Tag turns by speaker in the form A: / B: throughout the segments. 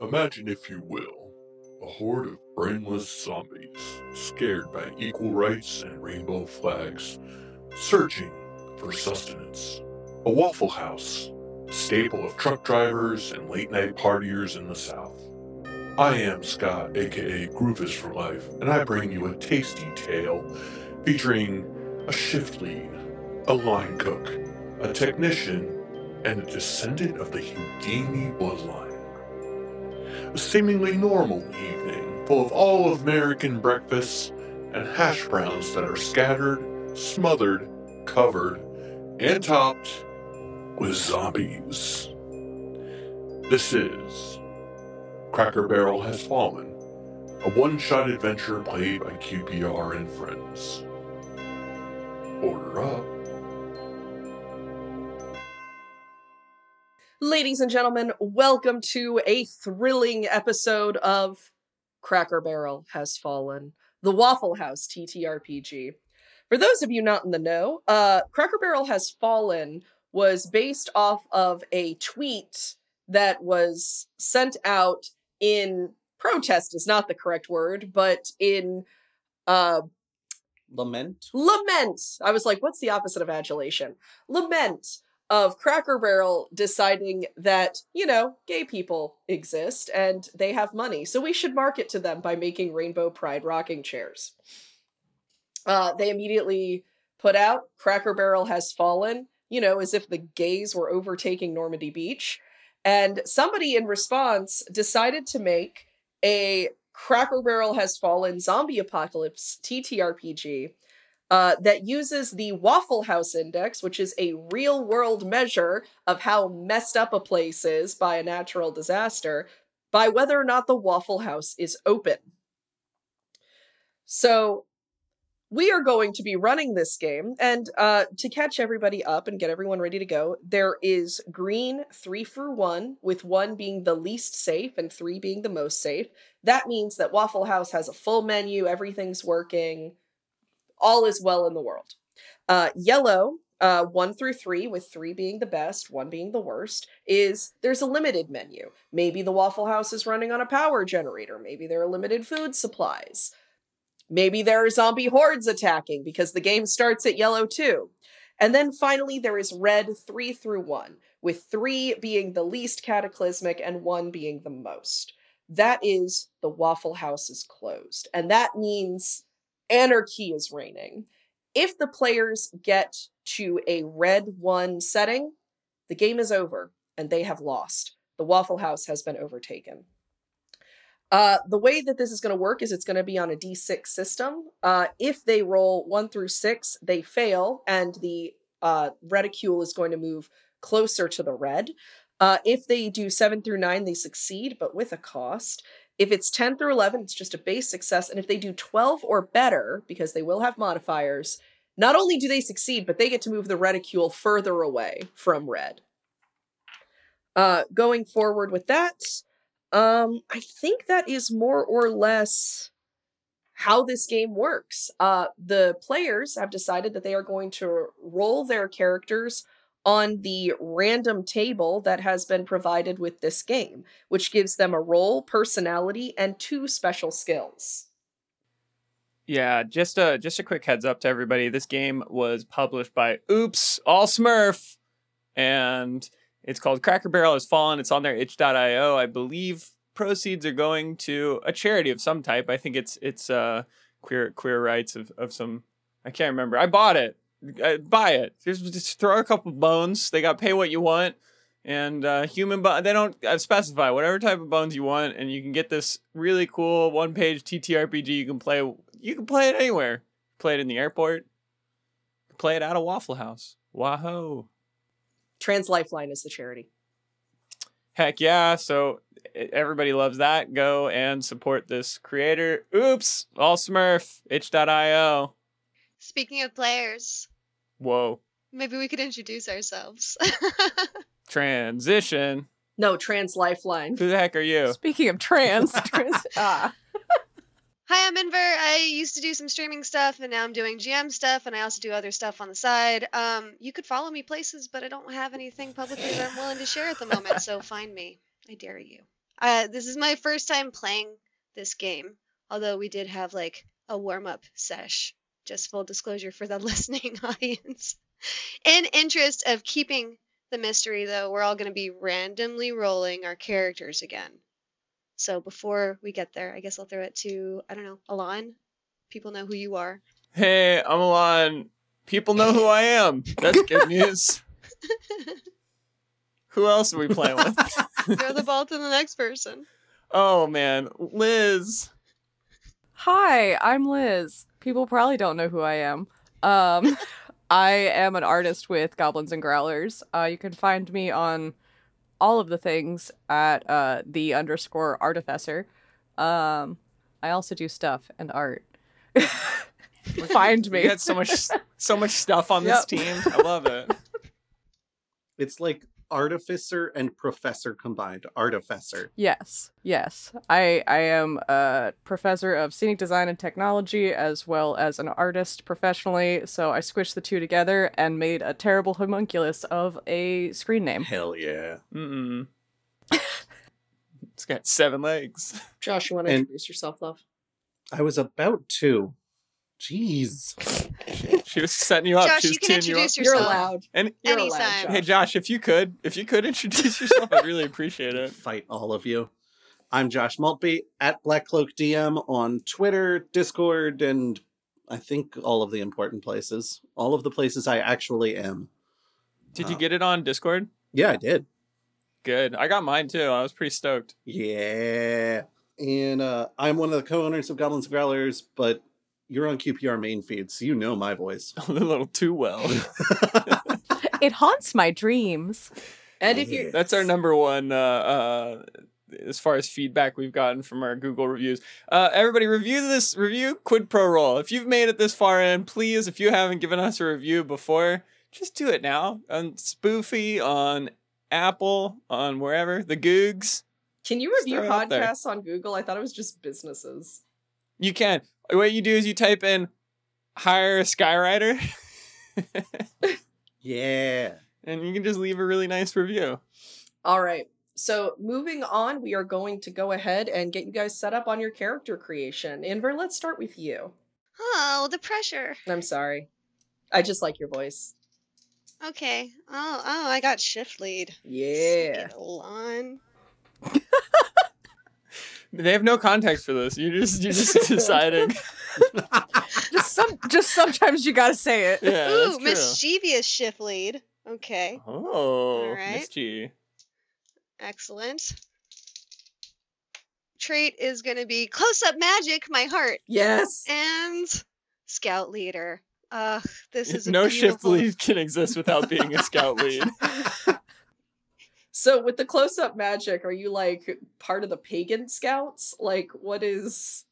A: Imagine, if you will, a horde of brainless zombies, scared by equal rights and rainbow flags, searching for sustenance. A Waffle House, staple of truck drivers and late night partiers in the South. I am Scott, aka Groovus for Life, and I bring you a tasty tale featuring a shift lead, a line cook, a technician, and a descendant of the Houdini bloodline. Seemingly normal evening, full of all American breakfasts and hash browns that are scattered, smothered, covered, and topped with zombies. This is Cracker Barrel Has Fallen, a one shot adventure played by QPR and friends. Order up.
B: Ladies and gentlemen, welcome to a thrilling episode of Cracker Barrel Has Fallen, the Waffle House TTRPG. For those of you not in the know, uh, Cracker Barrel Has Fallen was based off of a tweet that was sent out in protest is not the correct word, but in uh
C: Lament.
B: lament. I was like, what's the opposite of adulation? Lament of Cracker Barrel deciding that, you know, gay people exist and they have money. So we should market to them by making Rainbow Pride rocking chairs. Uh, they immediately put out Cracker Barrel has fallen, you know, as if the gays were overtaking Normandy Beach. And somebody in response decided to make a Cracker Barrel has fallen zombie apocalypse TTRPG uh, that uses the Waffle House Index, which is a real world measure of how messed up a place is by a natural disaster, by whether or not the Waffle House is open. So we are going to be running this game, and uh, to catch everybody up and get everyone ready to go, there is green three for one, with one being the least safe and three being the most safe. That means that Waffle House has a full menu, everything's working all is well in the world. Uh, yellow, uh, one through three, with three being the best, one being the worst, is there's a limited menu. Maybe the Waffle House is running on a power generator. Maybe there are limited food supplies. Maybe there are zombie hordes attacking because the game starts at yellow too. And then finally, there is red three through one, with three being the least cataclysmic and one being the most. That is the Waffle House is closed. And that means anarchy is reigning. If the players get to a red one setting, the game is over and they have lost. The Waffle House has been overtaken. Uh, the way that this is going to work is it's going to be on a d6 system. Uh, if they roll one through six, they fail, and the uh, reticule is going to move closer to the red. Uh, if they do seven through nine, they succeed, but with a cost. If it's 10 through 11, it's just a base success. And if they do 12 or better, because they will have modifiers, not only do they succeed, but they get to move the reticule further away from red. Uh, going forward with that, um, I think that is more or less how this game works. Uh, the players have decided that they are going to roll their characters on the random table that has been provided with this game, which gives them a role, personality, and two special skills.
D: Yeah, just a just a quick heads up to everybody. This game was published by Oops All Smurph, and it's called Cracker Barrel Has Fallen. It's on their itch.io. I believe proceeds are going to a charity of some type. I think it's it's uh queer queer rights of, of some I can't remember. I bought it. I buy it. Just, just throw a couple bones. They got pay what you want. And uh, human bone, they don't uh, specify whatever type of bones you want, and you can get this really cool one-page TTRPG. You can play. You can play it anywhere. Play it in the airport. Play it at a Waffle House. Wahoo!
B: Trans Lifeline is the charity.
D: Heck yeah! So everybody loves that. Go and support this creator. Oops, all Smurph. Itch.io.
E: Speaking of players,
D: Whoa.
E: maybe we could introduce ourselves.
D: Transition.
B: No, Trans Lifeline.
D: Who the heck are you?
F: Speaking of trans, trans ah.
E: Hi, I'm Inver. I used to do some streaming stuff and now I'm doing GM stuff and I also do other stuff on the side. Um, you could follow me places, but I don't have anything publicly that I'm willing to share at the moment, so find me. I dare you. Uh, this is my first time playing this game, although we did have like a warm up sesh. Just full disclosure for the listening audience. In interest of keeping the mystery, though, we're all going to be randomly rolling our characters again. So before we get there, I guess I'll throw it to I don't know, Alon. People know who you are.
D: Hey, I'm Alon. People know who I am. That's good news. Who else are we playing with?
E: throw the ball to the next person.
D: oh man, Liz.
F: Hi, I'm Liz. People probably don't know who I am. Um, I am an artist with Goblins and Growlers. Uh, you can find me on all of the things at uh, the underscore artificer. Um, I also do stuff and art. find me.
D: We got so much so much stuff on this team. I love it.
C: It's like artificer and professor combined. Artificer.
F: Yes, yes. I I am a professor of scenic design and technology as well as an artist professionally. So I squished the two together and made a terrible homunculus of a screen name.
C: Hell yeah.
D: Mm-mm. It's got seven legs.
B: Josh, you want to
C: And-
B: introduce yourself, love?
C: I was about to. Jeez.
D: She was setting you up.
E: Josh,
D: she was
E: you can
D: teeing you up.
E: introduce
B: You're
E: yourself.
B: allowed.
D: And
B: You're
E: Anytime.
B: allowed, Josh.
D: hey, Josh, if you could, if you could introduce yourself, I'd really appreciate it.
C: Fight all of you. I'm Josh Maltby at Black Cloak DM on Twitter, Discord, and I think all of the important places. All of the places I actually am.
D: Did you
C: Oh.
D: get it on Discord?
C: Yeah, I did.
D: Good. I got mine too. I was pretty stoked.
C: Yeah. And uh, I'm one of the co-owners of Goblins and Growlers, but you're on QPR main feed, so you know my voice.
D: A little too well.
F: It haunts my dreams.
B: And if you
D: That's our number one uh, uh, as far as feedback we've gotten from our Google reviews. Uh, everybody, review this review Quid Pro Roll. If you've made it this far in, please, if you haven't given us a review before, just do it now on Spoofy, on Apple, on wherever the Googs.
B: can you review
D: throw it out there.
B: podcasts on Google? I thought it was just businesses.
D: You can. What you do is you type in hire a Skywriter,
C: yeah.
D: and you can just leave a really nice review.
B: All right. So moving on, we are going to go ahead and get you guys set up on your character creation. Inver, let's start with you.
E: Oh, the pressure.
B: I'm sorry. I just like your voice.
E: Okay. Oh, oh, I got shift lead.
B: Yeah.
E: Get Alon.
D: They have no context for this. You're just you're just deciding.
F: Just some just sometimes you gotta say it.
D: Yeah,
E: Ooh,
D: that's true.
E: mischievous shift lead. Okay,
D: Oh,
E: Alright.
D: Miss G.
E: excellent. Trait is going to be close up magic, my heart,
B: Yes.
E: and scout leader. Ugh, this is a
D: no shift lead can exist without being a scout lead.
B: So with the close up magic, are you like part of the pagan scouts? Like what is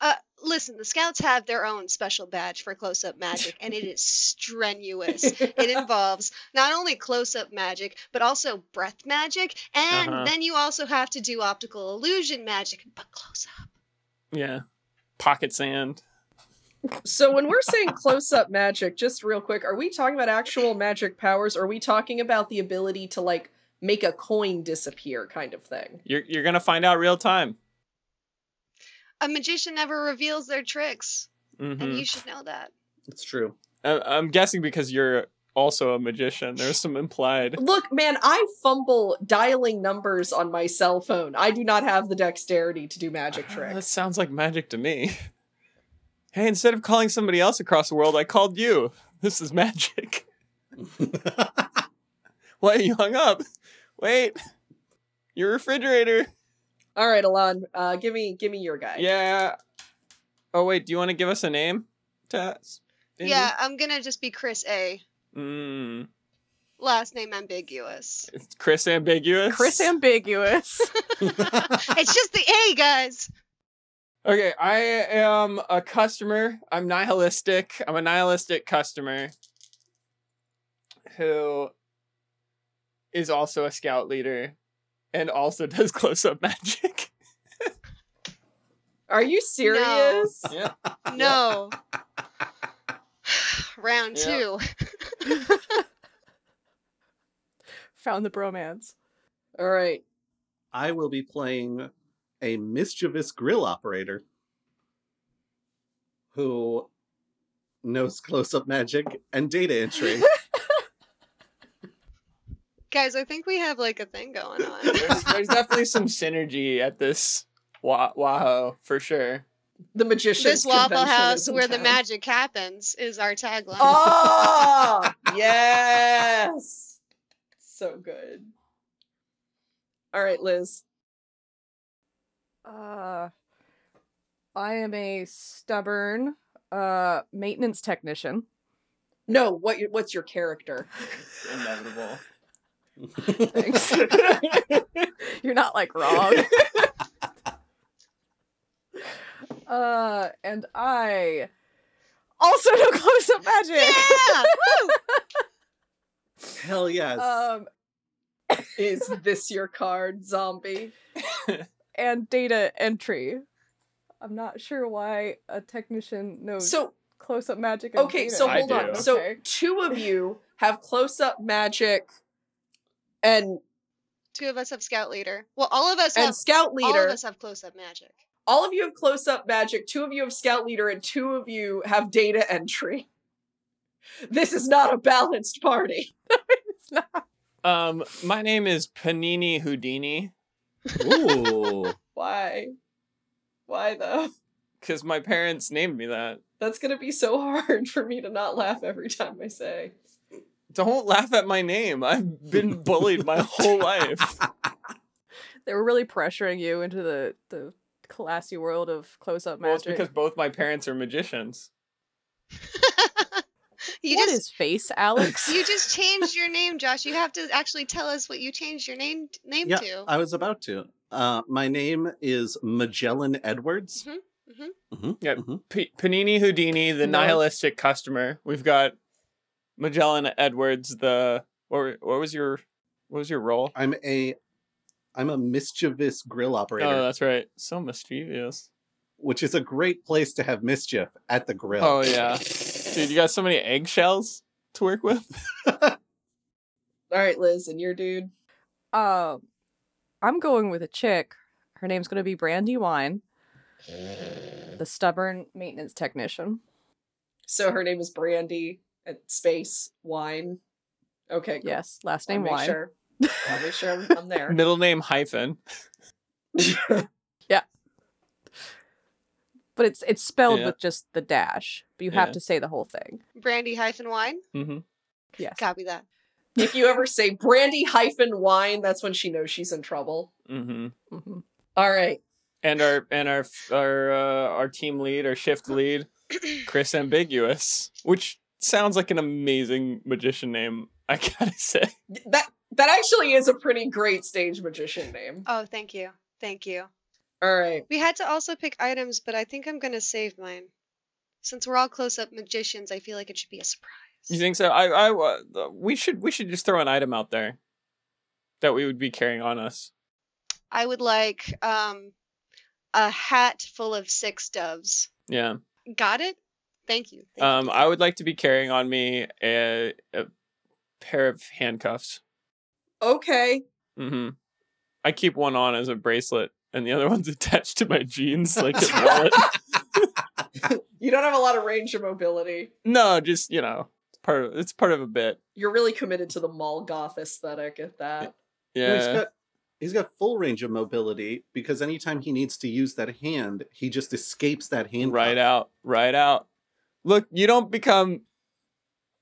E: Uh, listen, the scouts have their own special badge for close up magic, and it is strenuous. it involves not only close up magic, but also breath magic, and
D: Uh-huh.
E: then you also have to do optical illusion magic, but close up.
D: Yeah, pocket sand.
B: So when we're saying close up magic, just real quick, are we talking about actual magic powers or are we talking about the ability to like make a coin disappear kind of thing?
D: You're you're gonna find out real time.
E: A magician never reveals their tricks,
D: hmm
E: and you should know that.
C: It's true.
D: I- I'm guessing because you're also a magician. There's some implied.
B: Look, man, I fumble dialing numbers on my cell phone. I do not have the dexterity to do magic tricks.
D: That sounds like magic to me. Hey, instead of calling somebody else across the world, I called you. This is magic. What? You hung up? Wait. Your refrigerator.
B: All right, Alon, uh, give me give me your guy.
D: Yeah. Oh wait, do you want to give us a name? Tess?
E: Yeah, I'm gonna just be Chris A.
D: Mm,
E: Last name ambiguous.
D: it's Chris ambiguous.
F: Chris ambiguous.
E: it's just the A, guys.
D: Okay, I am a customer. I'm nihilistic. I'm a nihilistic customer who is also a scout leader and also does close up magic.
B: Are you serious?
D: yeah.
E: No. Round two.
F: Found the bromance.
B: All right.
C: I will be playing a mischievous grill operator who knows close up magic and data entry.
E: Guys, I think we have like a thing going on.
D: There's, there's definitely some synergy at this wa- Wahoo for sure.
B: The magician's
E: this Waffle House
B: is in
E: where the magic happens is our tagline.
B: Oh yes, so good. All right, Liz.
F: Uh, I am a stubborn uh maintenance technician.
B: No, what? What's your character?
D: Inevitable.
F: Thanks. You're not like wrong. uh, and I also know close up magic.
E: Yeah! Woo!
C: Hell yes.
F: Um,
B: Is this your card, zombie?
F: and data entry. I'm not sure why a technician knows
B: So
F: close up magic. And
B: okay,
F: data
B: so hold on.
D: do.
B: So two of you have close up magic, and
E: Two of us have scout leader. Well, all of us
B: and
E: have
B: scout
E: all of
B: leader.
E: us have close up magic.
B: All of you have close up magic. Two of you have scout leader, and two of you have data entry. This is not a balanced party.
F: It's not-
D: Um, my name is Panini Houdini
C: Ooh.
B: Why? Why though?
D: because my parents named me that.
B: That's gonna be so hard for me to not laugh every time I say.
D: Don't laugh at my name. I've been bullied my whole life.
F: They were really pressuring you into the the classy world of close up magic.
D: Well, it's
F: magic.
D: because both my parents are magicians.
E: you
F: What
E: just
F: is face, Alex?
E: you just changed your name, Josh. You have to actually tell us what you changed your name name
C: yeah,
E: to.
C: I was about to. Uh, my name is Magellan Edwards.
E: Mhm, mhm.
C: Mhm,
D: Yeah.
C: mhm.
D: P- Panini Houdini, the
B: No.
D: nihilistic customer. We've got Magellan Edwards, the what, what was your what was your role?
C: I'm a I'm a mischievous grill operator,
D: Oh, that's right. So mischievous.
C: which is a great place to have mischief at the grill.
D: Oh yeah, dude, you got so many eggshells to work with.
B: All right, Liz, and your dude.
F: Um, I'm going with a chick. Her name's gonna be Brandy Wine, the stubborn maintenance technician.
B: So her name is Brandy. At space wine. Okay, cool.
F: Yes, last
B: I'll
F: name
B: make
F: Wine.
B: sure. I'll make sure I'm, I'm there.
D: Middle name hyphen. Yeah.
F: But it's it's spelled
D: Yeah.
F: with just the dash. But you have
D: Yeah.
F: to say the whole thing.
E: Brandy hyphen wine.
D: Mm-hmm.
F: Yes.
E: Copy that.
B: if you ever say Brandy hyphen wine, that's when she knows she's in trouble.
D: hmm
F: hmm
B: All right.
D: And our and our our uh, our team lead, our shift lead, Chris Ambiguous, which sounds like an amazing magician name. I gotta say.
B: That that actually is a pretty great stage magician name.
E: Oh, thank you. Thank you.
B: All right.
E: We had to also pick items, but I think I'm gonna save mine. Since we're all close up magicians, I feel like it should be a surprise.
D: You think so? I, I, uh, we should, we should just throw an item out there that we would be carrying on us.
E: I would like um a hat full of six doves.
D: Yeah.
E: Got it? Thank you. Thank
D: Um,
E: you.
D: I would like to be carrying on me a, a pair of handcuffs.
B: Okay.
D: hmm I keep one on as a bracelet, and the other one's attached to my jeans like a wallet.
B: You don't have a lot of range of mobility.
D: no, just you know, it's part of it's part of a bit.
B: You're really committed to the mall goth aesthetic at that.
C: No, he's
D: Yeah.
C: got he's got full range of mobility because anytime he needs to use that hand, he just escapes that hand.
D: right out, right out. Look, you don't become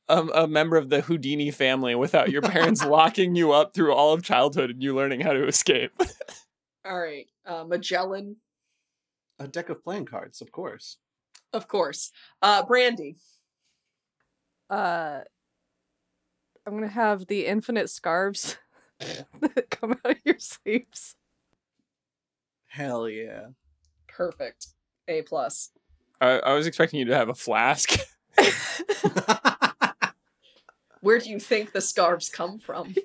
D: a, a member of the Houdini family without your parents locking you up through all of childhood and you learning how to escape.
B: All right. Uh, Magellan,
C: A deck of playing cards, of course.
B: of course. Uh, Brandy.
F: Uh, I'm gonna have the infinite scarves that come out of your sleeves.
C: Hell yeah.
B: Perfect. A plus.
D: I, I was expecting you to have a flask.
B: Where do you think the scarves come from?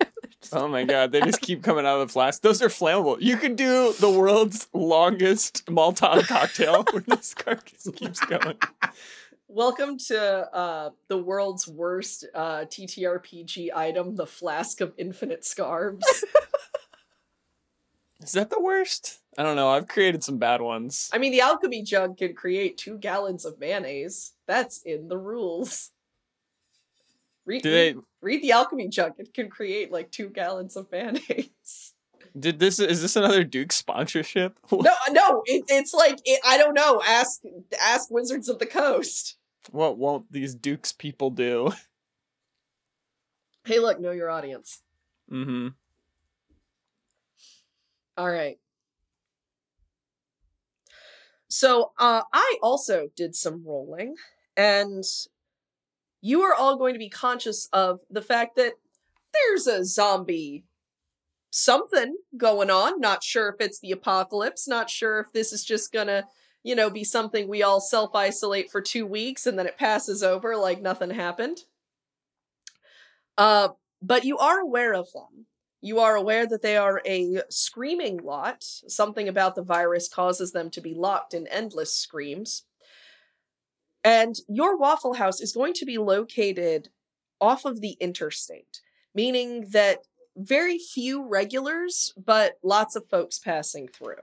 D: Oh my god, they just keep coming out of the flask. Those are flammable. You could do the world's longest Molotov cocktail where this card just keeps going.
B: Welcome to uh, the world's worst uh, TTRPG item, the Flask of Infinite Scarves.
D: Is that the worst? I don't know. I've created some bad ones.
B: I mean, the alchemy jug can create two gallons of mayonnaise. That's in the rules. Read,
D: they
B: read, read the alchemy jug. It can create like two gallons of mayonnaise.
D: did this is this another Duke sponsorship?
B: no, no, it, it's like it, I don't know. Ask ask Wizards of the Coast.
D: What won't these Dukes people do?
B: Hey, look, know your audience.
D: Mm-hmm.
B: All right. So uh, I also did some rolling, and you are all going to be conscious of the fact that there's a zombie something going on. Not sure if it's the apocalypse, not sure if this is just gonna, you know, be something we all self isolate for two weeks and then it passes over like nothing happened. Uh, but you are aware of them. You are aware that they are a screaming lot. Something about the virus causes them to be locked in endless screams. And your Waffle House is going to be located off of the interstate, meaning that very few regulars, but lots of folks passing through.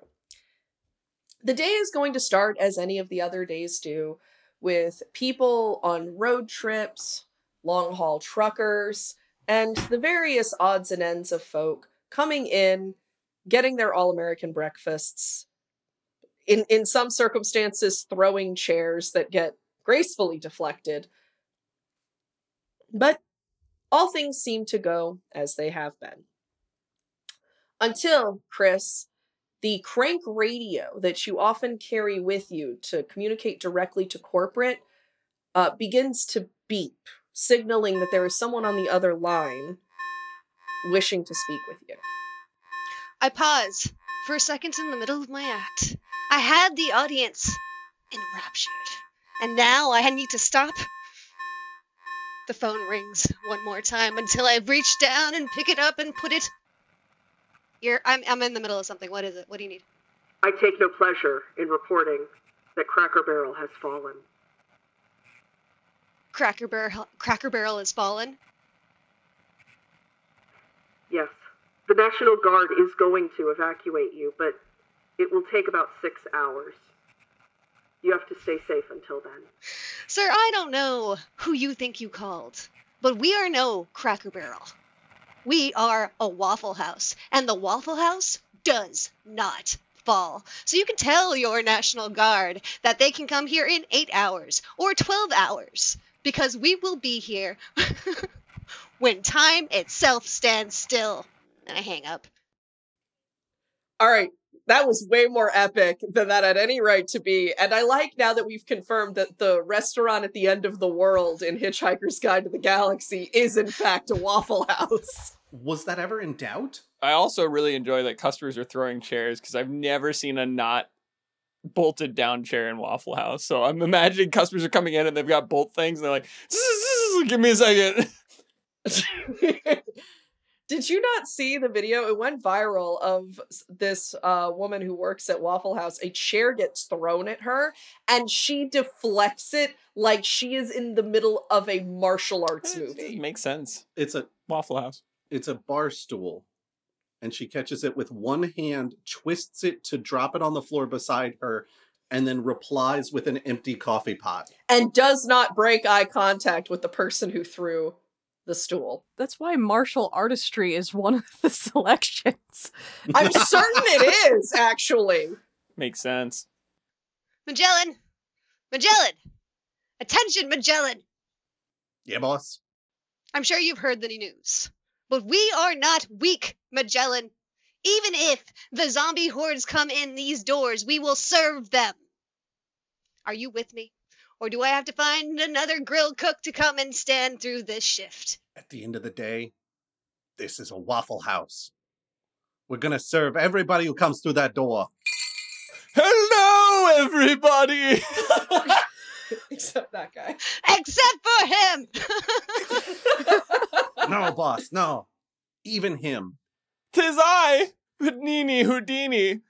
B: The day is going to start as any of the other days do, with people on road trips, long haul truckers, and the various odds and ends of folk coming in, getting their all American breakfasts, in, in some circumstances, throwing chairs that get gracefully deflected. But all things seem to go as they have been. Until, Chris, the crank radio that you often carry with you to communicate directly to corporate uh, begins to beep signaling that there is someone on the other line wishing to speak with you.
E: I pause for a second in the middle of my act. I had the audience enraptured, and now I need to stop. The phone rings one more time until I reach down and pick it up and put it. You're, I'm, I'm in the middle of something. What is it? What do you need?
G: I take no pleasure in reporting that Cracker Barrel has fallen.
E: Cracker Barrel, Cracker Barrel has fallen.
G: Yes, the National Guard is going to evacuate you, but it will take about six hours. You have to stay safe until then.
E: Sir, I don't know who you think you called, but we are no Cracker Barrel. We are a Waffle House, and the Waffle House does not fall. So you can tell your National Guard that they can come here in eight hours or 12 hours because we will be here when time itself stands still. And I hang up.
B: All right, that was way more epic than that had any right to be. And I like now that we've confirmed that the restaurant at the end of the world in Hitchhiker's Guide to the Galaxy is, in fact, a Waffle House.
C: Was that ever in doubt?
D: I also really enjoy that customers are throwing chairs because I've never seen a not bolted down chair in Waffle House. So I'm imagining customers are coming in and they've got bolt things and they're like, give me a second.
B: Did you not see the video? It went viral of this uh, woman who works at Waffle House. A chair gets thrown at her, and she deflects it like she is in the middle of a martial arts movie.
D: It
B: movie.
D: makes sense.
C: It's a
D: Waffle House.
C: it's a bar stool, and she catches it with one hand, twists it to drop it on the floor beside her, and then replies with an empty coffee pot.
B: And does not break eye contact with the person who threw the stool.
F: That's why martial artistry is one of the selections.
B: I'm certain it is, actually.
D: Makes sense.
E: Magellan! Magellan! Attention, Magellan!
C: Yeah, boss.
E: I'm sure you've heard the news. But we are not weak, Magellan. Even if the zombie hordes come in these doors, we will serve them. Are you with me? Or do I have to find another grill cook to come and stand through this shift?
C: At the end of the day, this is a Waffle House. We're gonna serve everybody who comes through that door.
D: Hello, everybody.
B: Except that guy.
E: Except for him!
C: No, boss, no. Even him.
D: Tis I, Houdini Houdini.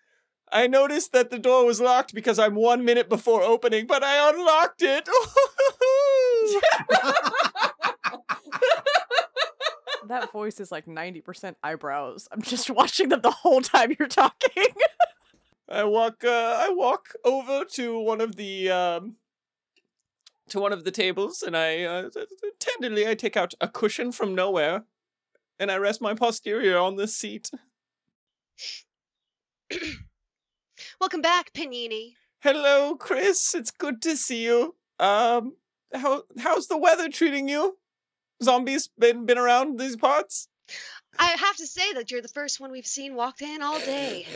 D: I noticed that the door was locked because I'm one minute before opening, but I unlocked it.
F: that voice is like 90% eyebrows. I'm just watching them the whole time you're talking.
D: I walk uh I walk over to one of the um to one of the tables and I uh, tenderly I take out a cushion from nowhere and I rest my posterior on the seat.
E: Welcome back, Panini.
D: Hello, Chris. It's good to see you. Um how how's the weather treating you? Zombies been been around these parts?
E: I have to say that you're the first one we've seen walked in all day.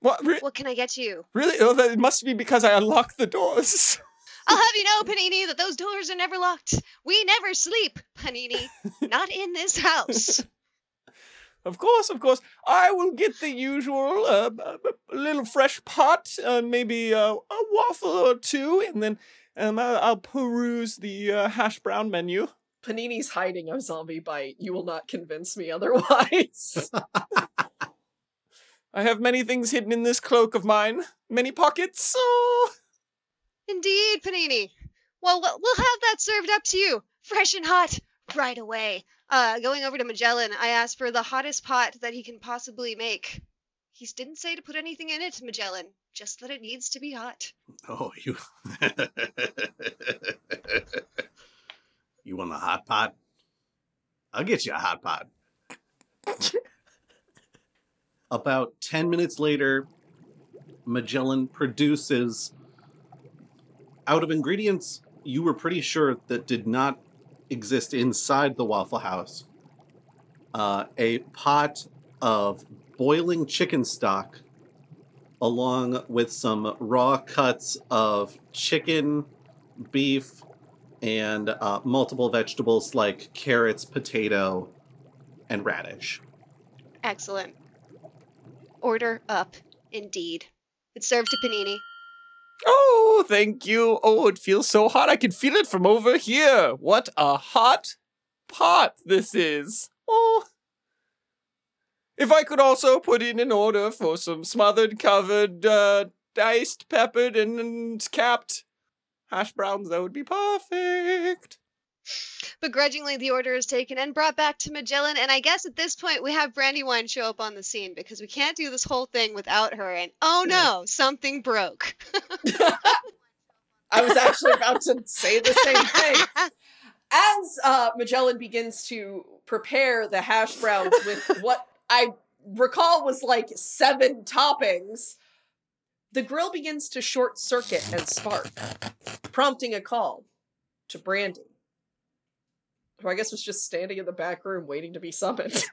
D: What re-
E: What can I get you?
D: really? Oh, that it must be because I unlocked the doors.
E: I'll have you know, Panini, that those doors are never locked. We never sleep, Panini. Not in this house.
D: Of course, of course. I will get the usual uh, b- b- little fresh pot, uh, maybe uh, a waffle or two, and then um, I'll, I'll peruse the uh, hash brown menu.
B: Panini's hiding a zombie bite. You will not convince me otherwise.
D: I have many things hidden in this cloak of mine. Many pockets. Oh.
E: Indeed, Panini. Well, we'll we'll have that served up to you, fresh and hot, right away. Uh, going over to Magellan, I asked for the hottest pot that he can possibly make. He didn't say to put anything in it, Magellan, just that it needs to be hot.
C: Oh, you. you want a hot pot? I'll get you a hot pot. About 10 minutes later, Magellan produces, out of ingredients you were pretty sure that did not exist inside the Waffle House, uh, a pot of boiling chicken stock along with some raw cuts of chicken, beef, and uh, multiple vegetables like carrots, potato, and radish.
E: Excellent. Order up, indeed. It's served to Panini.
D: Oh, thank you. Oh, it feels so hot. I can feel it from over here. What a hot pot this is. Oh. If I could also put in an order for some smothered, covered, uh, diced, peppered, and, and capped hash browns, that would be perfect.
E: Begrudgingly, the order is taken and brought back to Magellan, and I guess at this point we have Brandywine show up on the scene because we can't do this whole thing without her, and oh no, something broke.
B: I was actually about to say the same thing. As uh, Magellan begins to prepare the hash browns with what I recall was like seven toppings, the grill begins to short circuit and spark, prompting a call to Brandy, who I guess was just standing in the back room waiting to be summoned.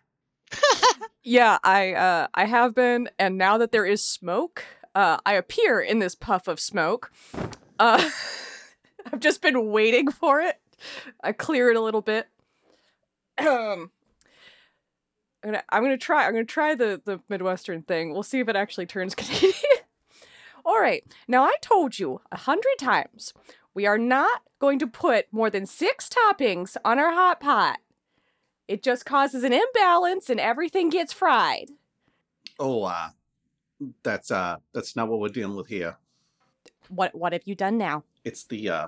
F: yeah, I uh I have been and now that there is smoke, uh I appear in this puff of smoke. Uh I've just been waiting for it. I clear it a little bit. Um I'm gonna, I'm gonna try. I'm gonna try the the Midwestern thing. We'll see if it actually turns Canadian. All right. Now I told you a hundred times we are not going to put more than six toppings on our hot pot. It just causes an imbalance and everything gets fried.
C: Oh, uh, that's uh, that's not what we're dealing with here.
F: What what have you done now?
C: It's the uh,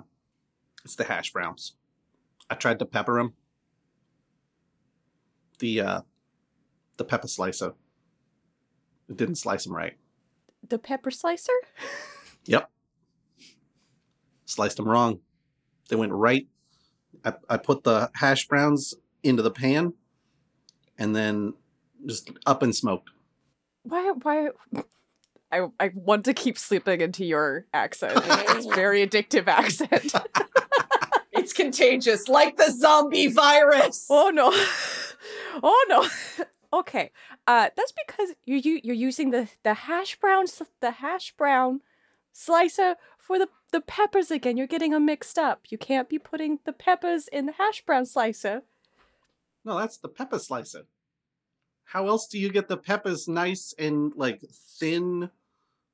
C: it's the hash browns. I tried to pepper them. The uh, the pepper slicer. It didn't slice them right.
F: The pepper slicer?
C: Yep. Sliced them wrong. They went right. I, I put the hash browns into the pan and then just up and smoked.
F: Why why I I want to keep slipping into your accent. It's very addictive accent.
B: it's contagious, like the zombie virus.
F: oh no. Oh no. Okay. Uh that's because you you you're using the the hash brown s- the hash brown slicer for the the peppers again. You're getting them mixed up. You can't be putting the peppers in the hash brown slicer.
C: No, that's the pepper slicer. How else do you get the peppers nice and like thin,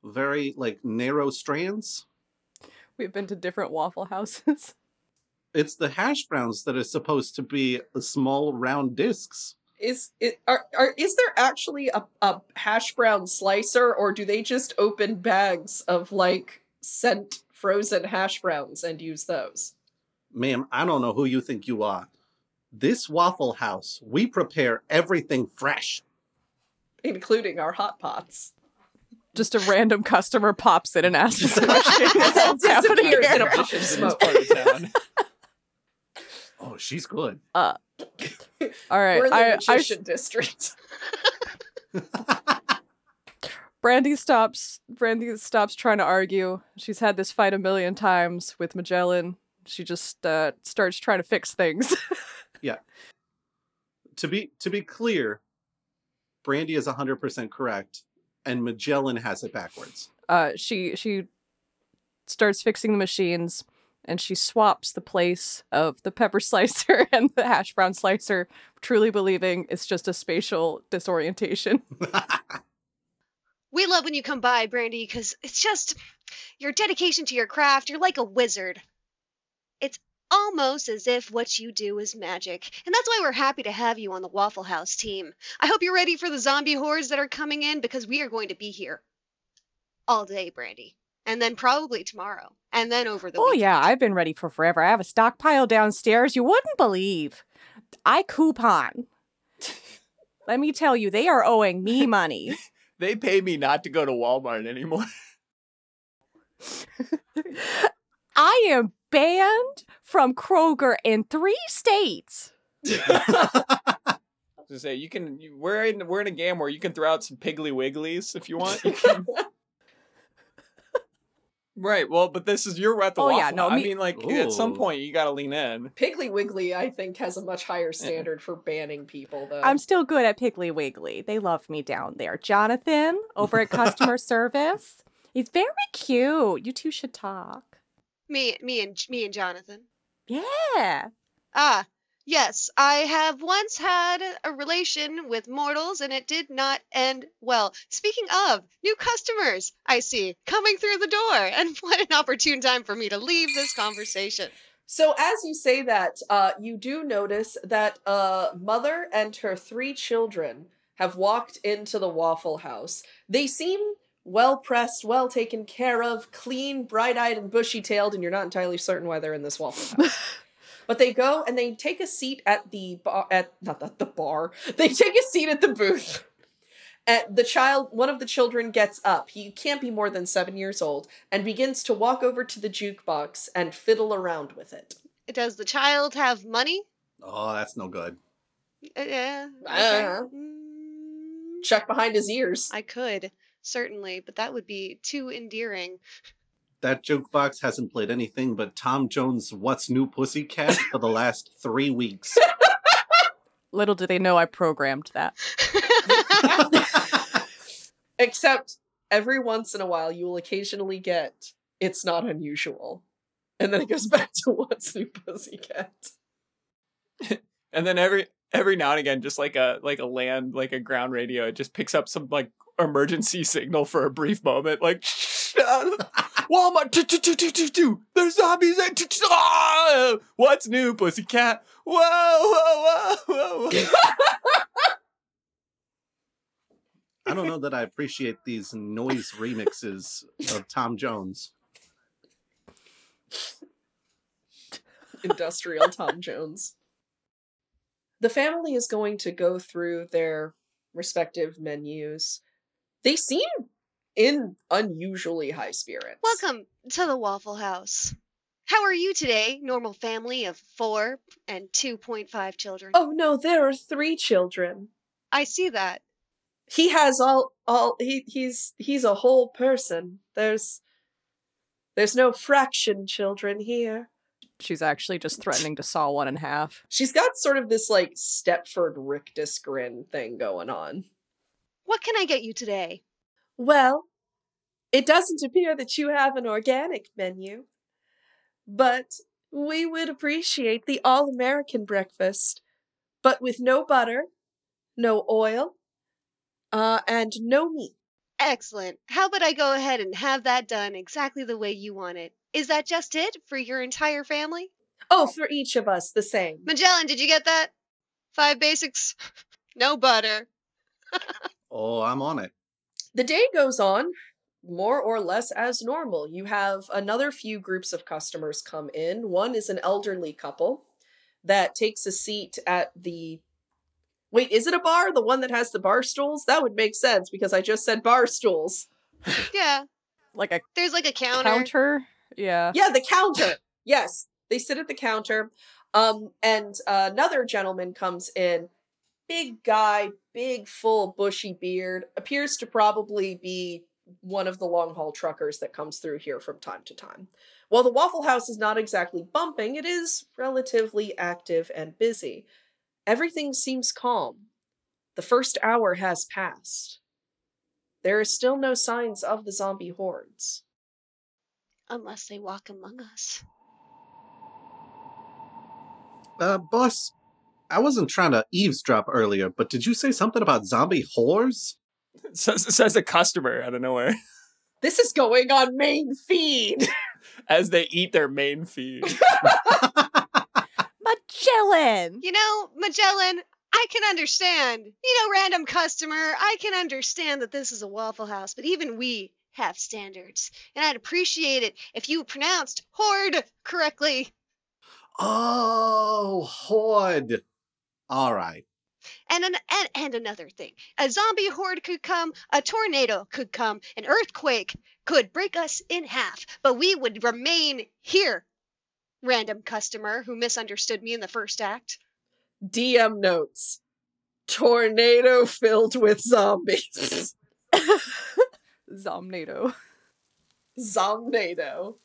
C: very like narrow strands?
F: We've been to different waffle houses.
C: It's the hash browns that are supposed to be small round discs.
B: Is it are, are is there actually a, a hash brown slicer, or do they just open bags of like sent frozen hash browns and use those?
C: Ma'am, I don't know who you think you are. This Waffle House, we prepare everything fresh.
B: including our hot pots.
F: Just a random customer pops in and asks a question.
B: And
F: What's happening
B: disappears in a
F: here?
B: puff of smoke.
D: part of town.
C: Oh, she's good.
F: Uh, All right,
B: We're in the
F: I, I
B: magician district.
F: Brandy stops. Brandy stops trying to argue. She's had this fight a million times with Magellan. She just uh, starts trying to fix things. Yeah.
C: To be to be clear, Brandy is 100% correct and Magellan has it backwards.
F: uh, she she starts fixing the machines, and she swaps the place of the pepper slicer and the hash brown slicer, truly believing it's just a spatial disorientation.
E: We love when you come by, Brandy, because it's just your dedication to your craft. You're like a wizard. It's almost as if what you do is magic. And that's why we're happy to have you on the Waffle House team. I hope you're ready for the zombie hordes that are coming in because we are going to be here all day, Brandy. And then probably tomorrow. And then over the
F: oh
E: weekend.
F: yeah, I've been ready for forever. I have a stockpile downstairs you wouldn't believe. I coupon. Let me tell you, they are owing me money.
D: They pay me not to go to Walmart anymore.
F: I am banned from Kroger in three states.
D: To say you can, you, we're in we're in a game where you can throw out some Piggly Wigglies if you want. You can- right. Well, but this is your at the
F: Oh,
D: waffle.
F: yeah, no,
D: I mean, like at some point you got to lean in.
B: Piggly Wiggly, I think, has a much higher standard for banning people, though.
F: I'm still good at Piggly Wiggly. They love me down there. Jonathan over at customer service. He's very cute. You two should talk.
E: Me, me and me and Jonathan.
F: Yeah.
E: Ah, yes, I have once had a relation with mortals and it did not end well. Speaking of new customers, I see coming through the door, and what an opportune time for me to leave this conversation.
B: So as you say that, uh, you do notice that a mother and her three children have walked into the Waffle House. They seem well pressed, well taken care of, clean, bright-eyed, and bushy-tailed, and you're not entirely certain why they're in this Waffle House. but they go and they take a seat at the bar. At not at the bar. They take a seat at the booth. And the child, one of the children gets up. He can't be more than seven years old, and begins to walk over to the jukebox and fiddle around with it.
E: Does the child have money?
C: Oh, that's no good.
E: Uh, yeah.
B: Ah.
E: okay. Mm,
B: Check behind his ears.
E: I could certainly, but that would be too endearing.
C: That jukebox hasn't played anything but Tom Jones' What's New Pussycat for the last three weeks.
F: Little do they know I programmed that.
B: Except every once in a while, you will occasionally get "It's not unusual," and then it goes back to "What's New Pussycat."
D: And then every every now and again, just like a like a land like a ground radio, it just picks up some like emergency signal for a brief moment, like Walmart, tu- tu- tu- tu- tu- tu. there's zombies. eh, tu- tu- ah! What's new, pussycat? Whoa, whoa, whoa, whoa.
C: I don't know that I appreciate these noise remixes of Tom Jones.
B: Industrial Tom Jones. The family is going to go through their respective menus. They seem in unusually high spirits.
E: Welcome to the Waffle House. How are you today, normal family of four and 2.5 children?
B: Oh no, there are three children.
E: I see that.
B: He has all all he he's he's a whole person. There's there's no fraction children here.
F: She's actually just threatening to saw one in half.
B: She's got sort of this like Stepford rictus grin thing going on.
E: What can I get you today?
B: Well, it doesn't appear that you have an organic menu, but we would appreciate the all American breakfast, but with no butter, no oil, uh, and no meat.
E: Excellent. How about I go ahead and have that done exactly the way you want it? Is that just it for your entire family?
B: Oh, for each of us, the same.
E: Magellan, did you get that? Five basics, no butter.
C: Oh, I'm on it.
B: The day goes on more or less as normal. You have another few groups of customers come in. One is an elderly couple. that takes a seat at the. Wait, is it a bar? The one that has the bar stools? That would make sense because I just said bar stools.
E: yeah,
F: Like a
E: there's like a counter.
F: counter. Yeah.
B: Yeah, the counter. yes, they sit at the counter. Um, and uh, another gentleman comes in, big guy, big, full, bushy beard, appears to probably be one of the long haul truckers that comes through here from time to time. While the Waffle House is not exactly bumping, it is relatively active and busy. Everything seems calm. The first hour has passed. There are still no signs of the zombie hordes.
E: Unless they walk among us.
C: Uh, boss, I wasn't trying to eavesdrop earlier, but did you say something about zombie whores?
D: Says, says a customer out of nowhere
B: This is going on main feed.
D: as they eat their main feed.
F: Magellan.
E: You know, Magellan, I can understand. You know, random customer, I can understand that this is a Waffle House, but even we have standards. And I'd appreciate it if you pronounced horde correctly.
C: oh, horde. All right.
E: And, an, and and another thing, a zombie horde could come, a tornado could come, an earthquake could break us in half, but we would remain here. Random customer who misunderstood me in the first act.
B: DM notes tornado filled with zombies.
F: Zomnado.
B: Zomnado.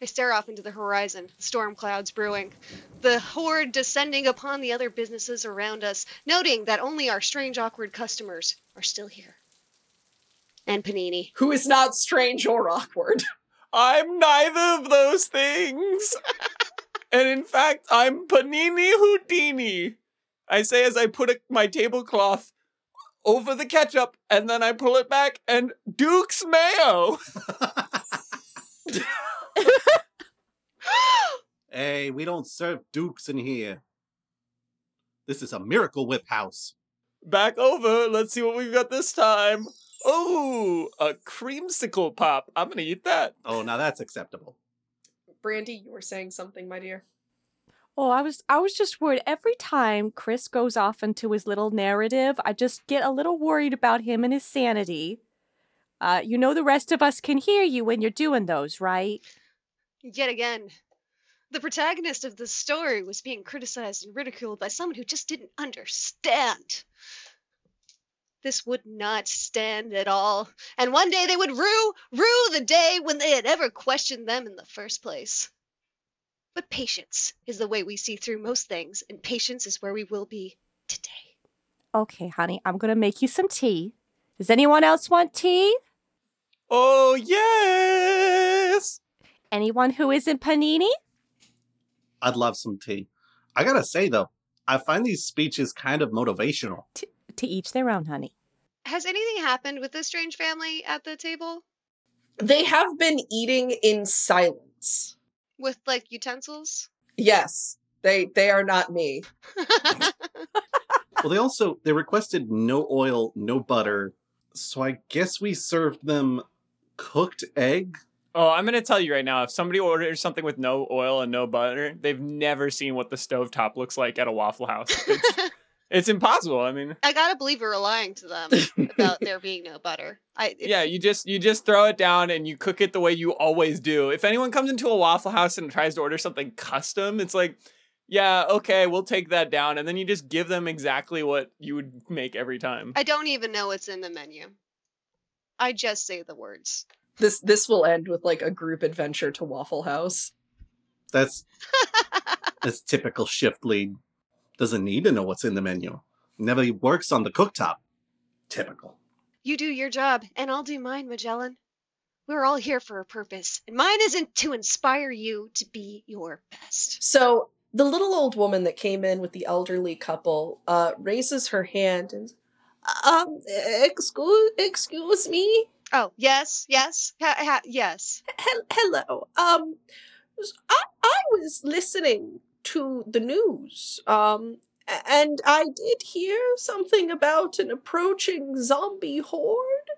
E: I stare off into the horizon, storm clouds brewing, the horde descending upon the other businesses around us, noting that only our strange, awkward customers are still here. And Panini.
B: Who is not strange or awkward.
D: I'm neither of those things. and in fact, I'm Panini Houdini. I say as I put a, my tablecloth over the ketchup and then I pull it back and Duke's mayo.
C: Hey, we don't serve dukes in here. This is a Miracle Whip house.
D: Back over. Let's see what we've got this time. Oh, a creamsicle pop. I'm gonna eat that.
C: Oh, now that's acceptable.
B: Brandy, you were saying something, my dear.
F: Oh, I was I was just worried every time Chris goes off into his little narrative, I just get a little worried about him and his sanity. Uh, you know the rest of us can hear you when you're doing those, right?
E: Yet again, the protagonist of this story was being criticized and ridiculed by someone who just didn't understand. This would not stand at all, and one day they would rue, rue the day when they had ever questioned them in the first place. But patience is the way we see through most things, and patience is where we will be today.
F: Okay, honey, I'm gonna make you some tea. Does anyone else want tea?
D: Oh, yes.
F: Anyone who isn't panini?
C: I'd love some tea. I gotta say though, I find these speeches kind of motivational.
F: To each their own, honey.
E: Has anything happened with this strange family at the table?
B: They have been eating in silence.
E: With like utensils?
B: Yes, they they are not me.
C: Well, they also they requested no oil, no butter, so I guess we served them cooked egg.
D: Oh, I'm gonna tell you right now. If somebody orders something with no oil and no butter, they've never seen what the stovetop looks like at a Waffle House. It's, it's impossible. I mean,
E: I gotta believe we're lying to them about there being no butter. I
D: yeah, you just you just throw it down and you cook it the way you always do. If anyone comes into a Waffle House and tries to order something custom, it's like, yeah, okay, we'll take that down, and then you just give them exactly what you would make every time.
E: I don't even know what's in the menu. I just say the words.
B: This this will end with like a group adventure to Waffle House.
C: That's that's typical shift lead. Doesn't need to know what's in the menu. Never works on the cooktop. Typical.
E: You do your job, and I'll do mine, Magellan. We're all here for a purpose, and mine isn't to inspire you to be your best.
B: So the little old woman that came in with the elderly couple uh, raises her hand and, um, excuse, excuse me.
E: Oh, yes, yes, ha- ha- yes.
B: Hel- hello. Um, I I was listening to the news. Um, and I did hear something about an approaching zombie horde.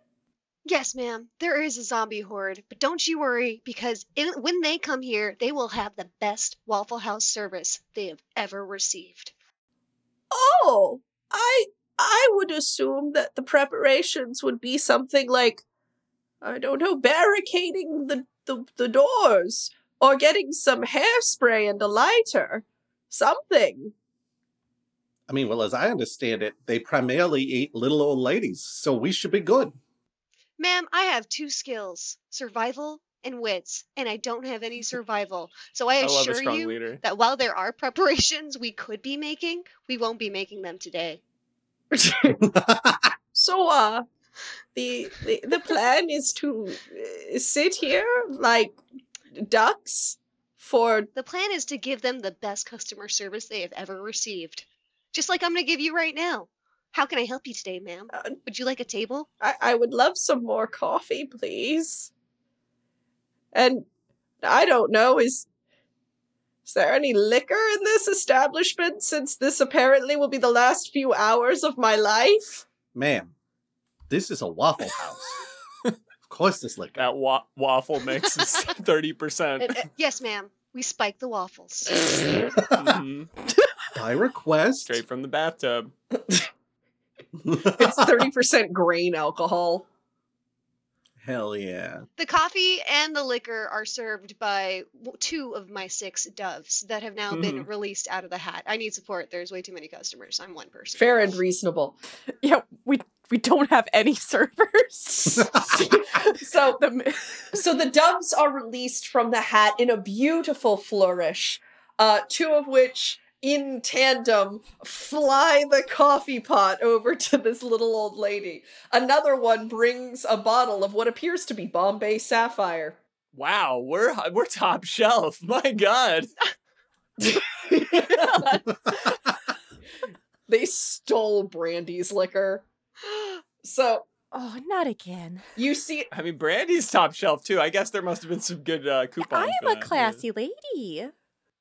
E: Yes, ma'am, there is a zombie horde, but don't you worry because in, when they come here, they will have the best Waffle House service they have ever received.
B: Oh, I I would assume that the preparations would be something like I don't know, barricading the the, the doors or getting some hairspray and a lighter. Something.
C: I mean, well, as I understand it, they primarily eat little old ladies, so we should be good.
E: Ma'am, I have two skills survival and wits, and I don't have any survival. So I
D: I
E: assure you
D: leader.
E: that while there are preparations we could be making, we won't be making them today.
B: So uh the the, the plan is to uh, sit here like ducks for
E: The plan is to give them the best customer service they have ever received. Just like I'm going to give you right now. How can I help you today, ma'am?
B: uh,
E: Would you like a table?
B: I, I would love some more coffee, please. And I don't know, is is there any liquor in this establishment since this apparently will be the last few hours of my life?
C: Ma'am, this is a Waffle House. of course, this liquor.
D: That wa- waffle mix is thirty percent.
B: And- and-
E: Yes, ma'am. We spike the waffles.
D: Mhm.
C: By request.
D: Straight from the bathtub.
B: it's 30% grain alcohol.
C: Hell yeah.
E: The coffee and the liquor are served by w- two of my six doves that have now been released out of the hat. I need support. There's way too many customers. I'm one person.
B: Fair and reasonable.
F: Yeah, we we don't have any servers.
B: So
F: the,
B: so the doves are released from the hat in a beautiful flourish, uh, two of which in tandem fly the coffee pot over to this little old lady. Another one brings a bottle of what appears to be Bombay Sapphire.
D: Wow, we're we're top shelf. My God.
B: They stole Brandy's liquor. So
F: oh, not again.
B: you see
D: I mean, Brandy's top shelf too. I guess there must have been some good uh, coupons.
F: I am a
D: that,
F: classy lady.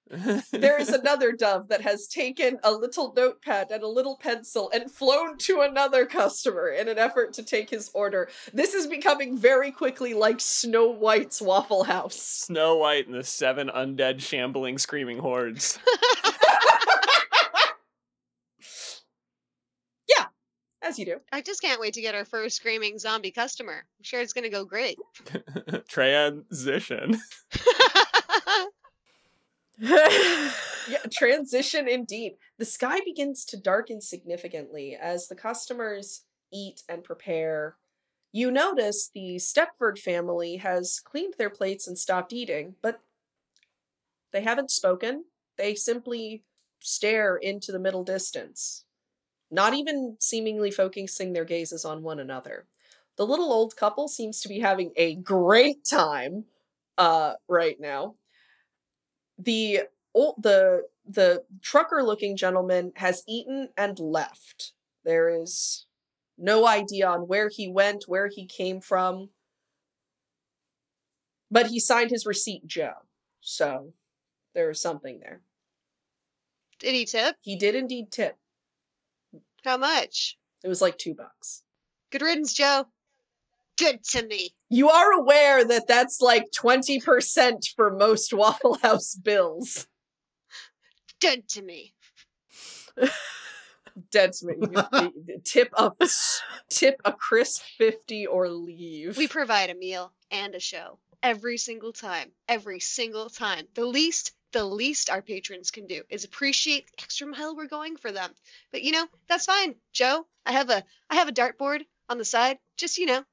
B: there is another dove that has taken a little notepad and a little pencil and flown to another customer in an effort to take his order. This is becoming very quickly like Snow White's Waffle House.
D: Snow White and the seven undead shambling screaming hordes.
B: As you do.
E: I just can't wait to get our first screaming zombie customer. I'm sure it's going to go great.
D: Transition.
B: Yeah, transition indeed. The sky begins to darken significantly as the customers eat and prepare. You notice the Stepford family has cleaned their plates and stopped eating, but they haven't spoken. They simply stare into the middle distance, not even seemingly focusing their gazes on one another. The little old couple seems to be having a great time uh, right now. The old the the trucker looking gentleman has eaten and left. There is no idea on where he went where he came from. But he signed his receipt joe so there is something there.
E: Did he tip?
B: he did indeed tip
E: How much?
B: it was like two bucks
E: Good riddance, Joe. Good to me.
B: you are aware that that's like 20% for most waffle house bills
E: Good to me.
B: dead to me tip a tip a crisp 50 or leave
E: We provide a meal and a show every single time. Every single time. The least, the least our patrons can do is appreciate the extra mile we're going for them. But you know, that's fine. Joe, I have a I have a dartboard on the side. Just, you know,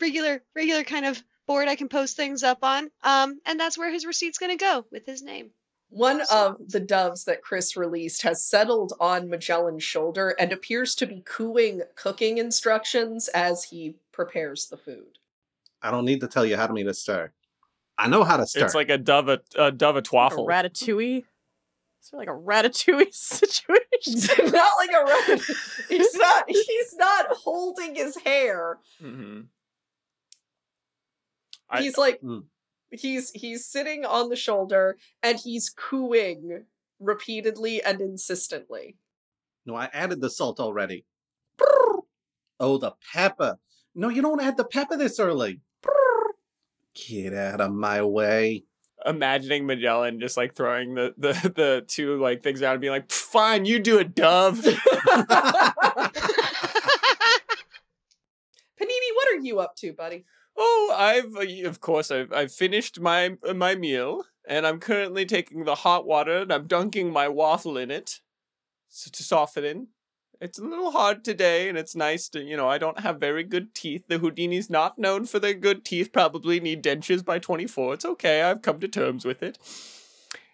E: regular regular kind of board I can post things up on. Um, and that's where his receipt's gonna go with his name.
B: One of the doves that Chris released has settled on Magellan's shoulder and appears to be cooing cooking instructions as he prepares the food.
C: I don't need to tell you how to make a stir. I know how to stir.
D: It's like a dove a, a dove a
F: Like a
D: twaffle.
F: ratatouille. Is there like a ratatouille situation?
B: not like a rabbit. He's not. He's not holding his hair.
D: hmm I-
B: He's like.
C: Mm.
B: He's he's sitting on the shoulder and he's cooing repeatedly and insistently.
C: no, I added the salt already. Oh, the pepper. No, you don't add the pepper this early. Get out of my way.
D: Imagining Magellan just like throwing the the, the two like things out and being like, "Fine, you do it, Dove."
B: Panini, what are you up to, buddy?
D: oh, I've uh, of course I've I've finished my uh, my meal and I'm currently taking the hot water and I'm dunking my waffle in it so to soften it. It's a little hard today, and it's nice to, you know, I don't have very good teeth. The Houdini's not known for their good teeth, probably need dentures by 24. It's okay, I've come to terms with it.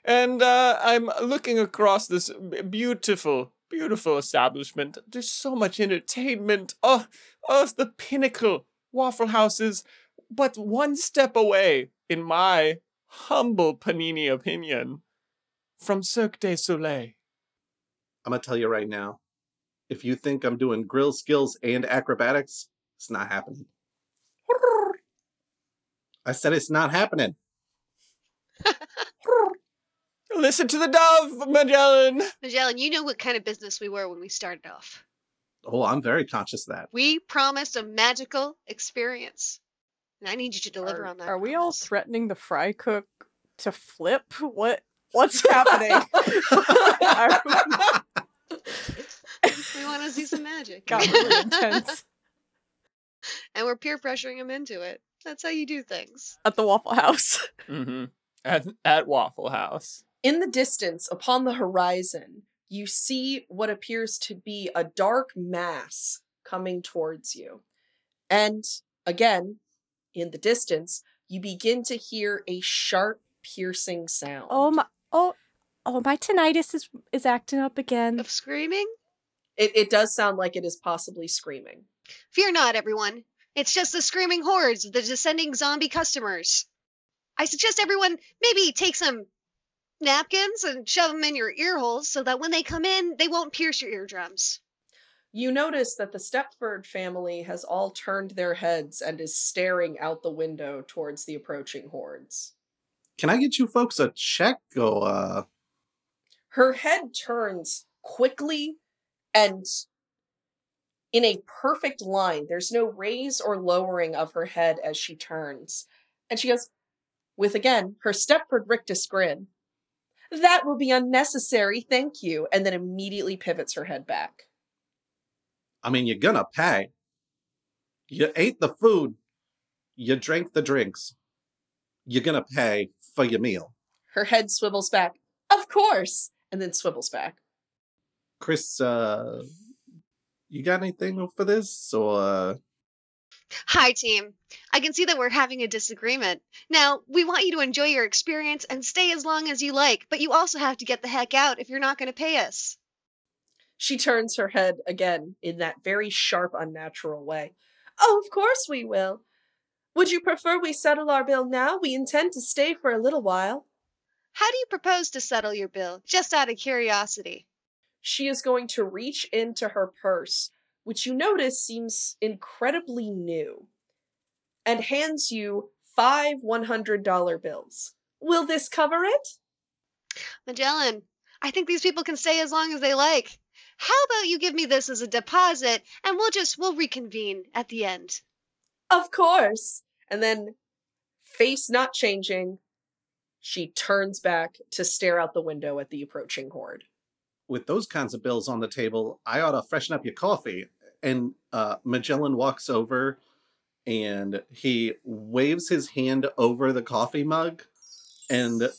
D: And uh, I'm looking across this beautiful, beautiful establishment. There's so much entertainment. Oh, oh, it's the pinnacle. Waffle houses but one step away, in my humble panini opinion, from Cirque du Soleil.
C: I'm gonna tell you right now. If you think I'm doing grill skills and acrobatics, it's not happening. I said it's not happening.
D: Listen to the dove, Magellan.
E: Magellan, you know what kind of business we were when we started off.
C: Oh, I'm very conscious of that.
E: We promised a magical experience. And I need you to deliver
F: are,
E: on that.
F: are we all threatening the fry cook to flip? What what's happening? Are
E: we want to see some magic.
F: Got really intense
E: and we're peer pressuring him into it. That's how you do things.
F: at the Waffle House.
D: Mm-hmm. At, at Waffle House.
B: In the distance, upon the horizon, you see what appears to be a dark mass coming towards you. And again, in the distance, you begin to hear a sharp, piercing sound.
F: Oh my oh oh my tinnitus is is acting up again.
E: Of screaming?
B: It, it does sound like it is possibly screaming.
E: Fear not, everyone. It's just the screaming hordes of the descending zombie customers. I suggest everyone maybe take some napkins and shove them in your ear holes so that when they come in, they won't pierce your eardrums.
B: You notice that the Stepford family has all turned their heads and is staring out the window towards the approaching hordes.
C: Can I get you folks a check? Go, uh,
B: Her head turns quickly and in a perfect line. There's no raise or lowering of her head as she turns. And she goes, with again her Stepford rictus grin. That will be unnecessary, thank you. And then immediately pivots her head back.
C: I mean, you're gonna pay. You ate the food. You drank the drinks. You're gonna pay for your meal.
B: Her head swivels back. Of course! And then swivels back.
C: Chris, uh, you got anything for this? Or, uh,
E: Hi, team. I can see that we're having a disagreement. Now, we want you to enjoy your experience and stay as long as you like, but you also have to get the heck out if you're not going to pay us.
B: She turns her head again in that very sharp, unnatural way. Oh, of course we will. Would you prefer we settle our bill now? We intend to stay for a little while.
E: How do you propose to settle your bill? Just out of curiosity.
B: She is going to reach into her purse, which you notice seems incredibly new, and hands you five $100 bills. Will this cover it?
E: Magellan, I think these people can stay as long as they like. How about you give me this as a deposit and we'll just we'll reconvene at the end.
B: Of course. And then, face not changing, she turns back to stare out the window at the approaching horde.
C: With those kinds of bills on the table, I ought to freshen up your coffee. And uh, Magellan walks over and he waves his hand over the coffee mug. And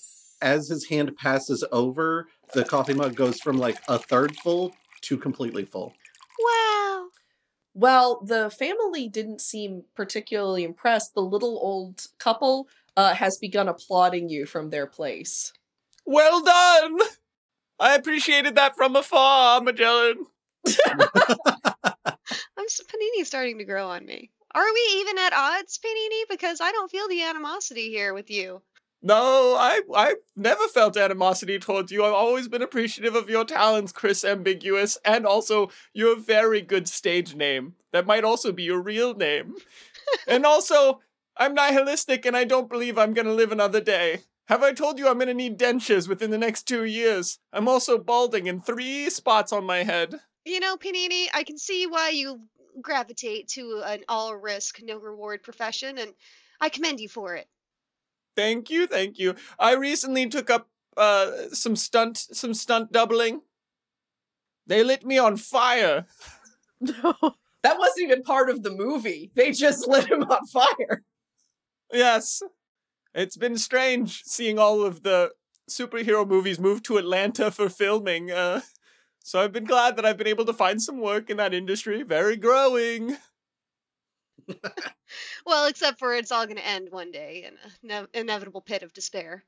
C: as his hand passes over, the coffee mug goes from like a third full to completely full.
E: Wow.
B: Well, the family didn't seem particularly impressed. The little old couple uh, has begun applauding you from their place.
D: Well done! I appreciated that from afar, Magellan.
E: I'm Panini's starting to grow on me. Are we even at odds, Panini? Because I don't feel the animosity here with you.
D: No, I I've never felt animosity towards you. I've always been appreciative of your talents, Chris Ambiguous, and also your very good stage name. That might also be your real name. and also, I'm nihilistic and I don't believe I'm gonna live another day. Have I told you I'm gonna need dentures within the next two years? I'm also balding in three spots on my head.
E: You know, Panini, I can see why you gravitate to an all risk, no reward profession, and I commend you for it.
D: Thank you, thank you. I recently took up uh some stunt some stunt doubling. They lit me on fire.
B: No, That wasn't even part of the movie. They just lit him on fire.
D: Yes. It's been strange seeing all of the superhero movies move to Atlanta for filming. Uh so I've been glad that I've been able to find some work in that industry. Very growing.
E: Well, except for it's all going to end one day in an ne- inevitable pit of despair.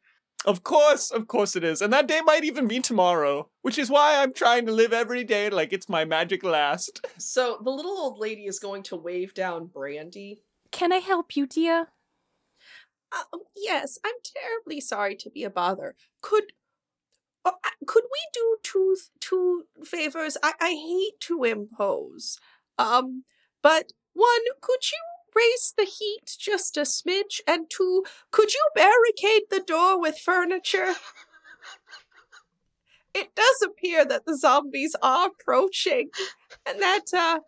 D: Of course, of course it is. And that day might even be tomorrow, which is why I'm trying to live every day like it's my magic last.
B: So the little old lady is going to wave down Brandy.
F: Can I help you, dear?
B: Uh, yes, I'm terribly sorry to be a bother. Could uh, could we do two two favors? I, I hate to impose. Um, but one, could you raise the heat just a smidge? And two, could you barricade the door with furniture? It does appear that the zombies are approaching, and that uh,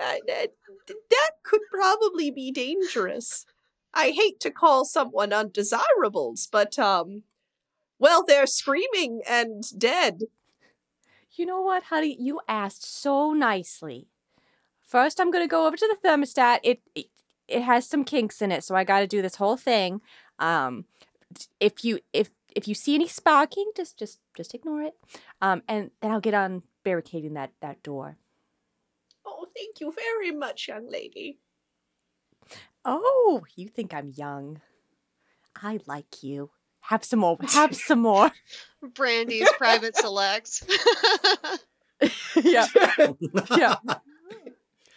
B: uh that, that could probably be dangerous. I hate to call someone undesirables, but um, well, they're screaming and dead.
F: You know what, honey? You asked so nicely. First, I'm gonna go over to the thermostat. It it, it has some kinks in it, so I got to do this whole thing. Um, if you if if you see any sparking, just just just ignore it. Um, and then I'll get on barricading that that door.
B: Oh, thank you very much, young lady.
F: Oh, you think I'm young? I like you. Have some more. Have some more.
E: Brandy's private selects.
F: yeah, yeah.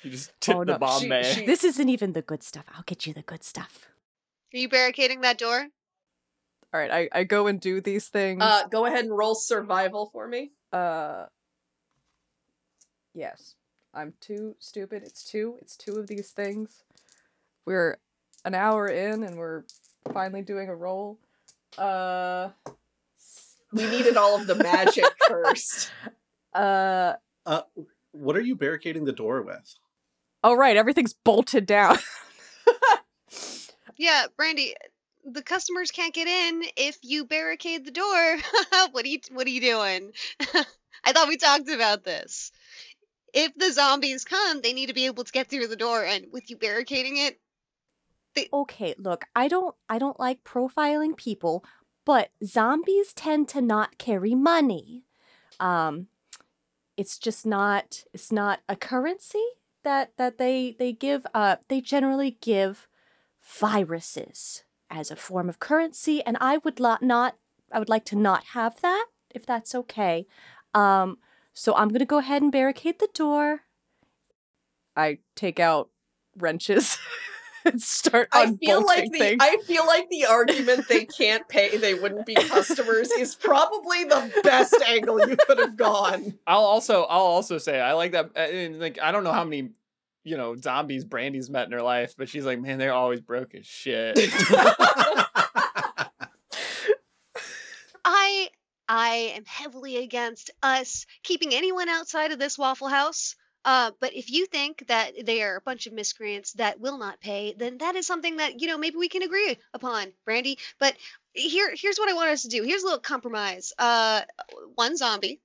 D: You just tip
F: Oh,
D: the
F: no.
D: Bombay.
B: She- she-
F: This isn't even the good stuff. I'll get you the good stuff.
E: Are you barricading that door?
F: All right, I, I go and do these things.
B: Uh, go ahead and roll survival for me.
F: Uh, yes. I'm too stupid. It's two. It's two of these things. We're an hour in and we're finally doing a roll. Uh,
B: We needed all of the magic first.
F: uh,
C: Uh, what are you barricading the door with?
F: oh right, everything's bolted down.
E: Yeah, Brandy, the customers can't get in if you barricade the door. what are you what are you doing? I thought we talked about this. If the zombies come, they need to be able to get through the door and with you barricading it,
F: okay, look, I don't I don't like profiling people, but zombies tend to not carry money. Um it's just not it's not a currency that that they they give uh they generally give viruses as a form of currency and I would lo- not I would like to not have that if that's okay. Um so I'm going to go ahead and barricade the door. I take out wrenches start
B: I feel like the
F: things.
B: I feel like the argument they can't pay, they wouldn't be customers is probably the best angle you could have gone.
D: I'll also I'll also say I like that. And like I don't know how many you know zombies Brandy's met in her life, but she's like, man, they're always broke as shit.
E: I I am heavily against us keeping anyone outside of this Waffle House. Uh, but if you think that they are a bunch of miscreants that will not pay, then that is something that you know maybe we can agree upon, Brandy. But here, here's what I want us to do. Here's a little compromise. Uh, one zombie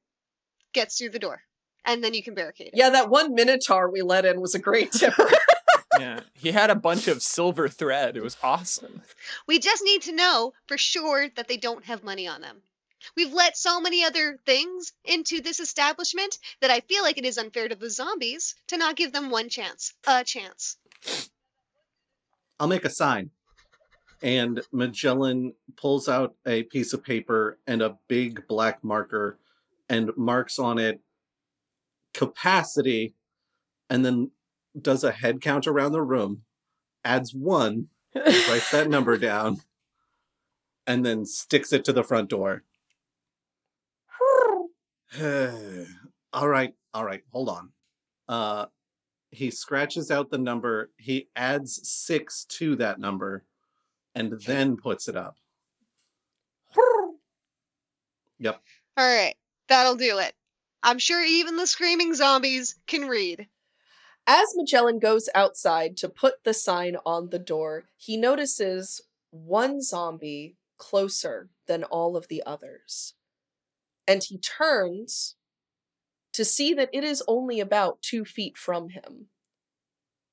E: gets through the door, and then you can barricade it.
B: Yeah, that one Minotaur we let in was a great tipper.
D: yeah, he had a bunch of silver thread. It was awesome.
E: We just need to know for sure that they don't have money on them. We've let so many other things into this establishment that I feel like it is unfair to the zombies to not give them one chance. A chance.
C: I'll make a sign. And Magellan pulls out a piece of paper and a big black marker and marks on it capacity and then does a head count around the room, adds one, writes that number down, and then sticks it to the front door. all right, all right, hold on. Uh he scratches out the number, he adds six to that number, and then puts it up. Yep.
E: All right, that'll do it. I'm sure even the screaming zombies can read.
B: As Magellan goes outside to put the sign on the door, he notices one zombie closer than all of the others. And he turns to see that it is only about two feet from him.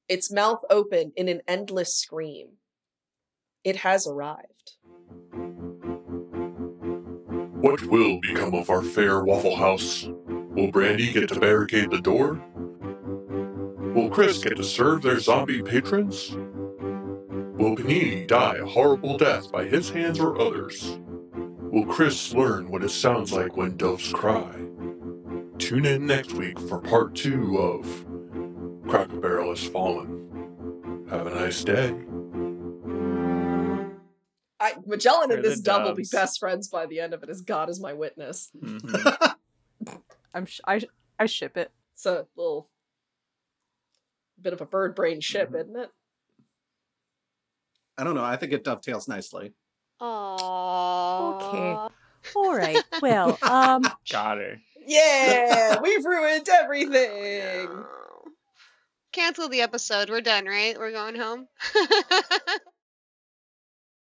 B: Its mouth open in an endless scream. It has arrived.
A: What will become of our fair Waffle House? Will Brandy get to barricade the door? Will Chris get to serve their zombie patrons? Will Panini die a horrible death by his hands or others? Will Chris learn what it sounds like when doves cry? Tune in next week for part two of Cracker Barrel has fallen. Have a nice day.
B: I, Magellan and this dove will be best friends by the end of it, as God is my witness.
D: Mhm.
F: I'm sh- I I ship it.
B: It's a little bit of a bird brain ship,
C: Mhm.
B: isn't it?
C: I don't know. I think it dovetails nicely.
E: Aww. Okay.
F: All right. Well, um,
D: Got her.
B: Yeah, we've ruined everything.
E: Cancel the episode. We're done, right? We're going home.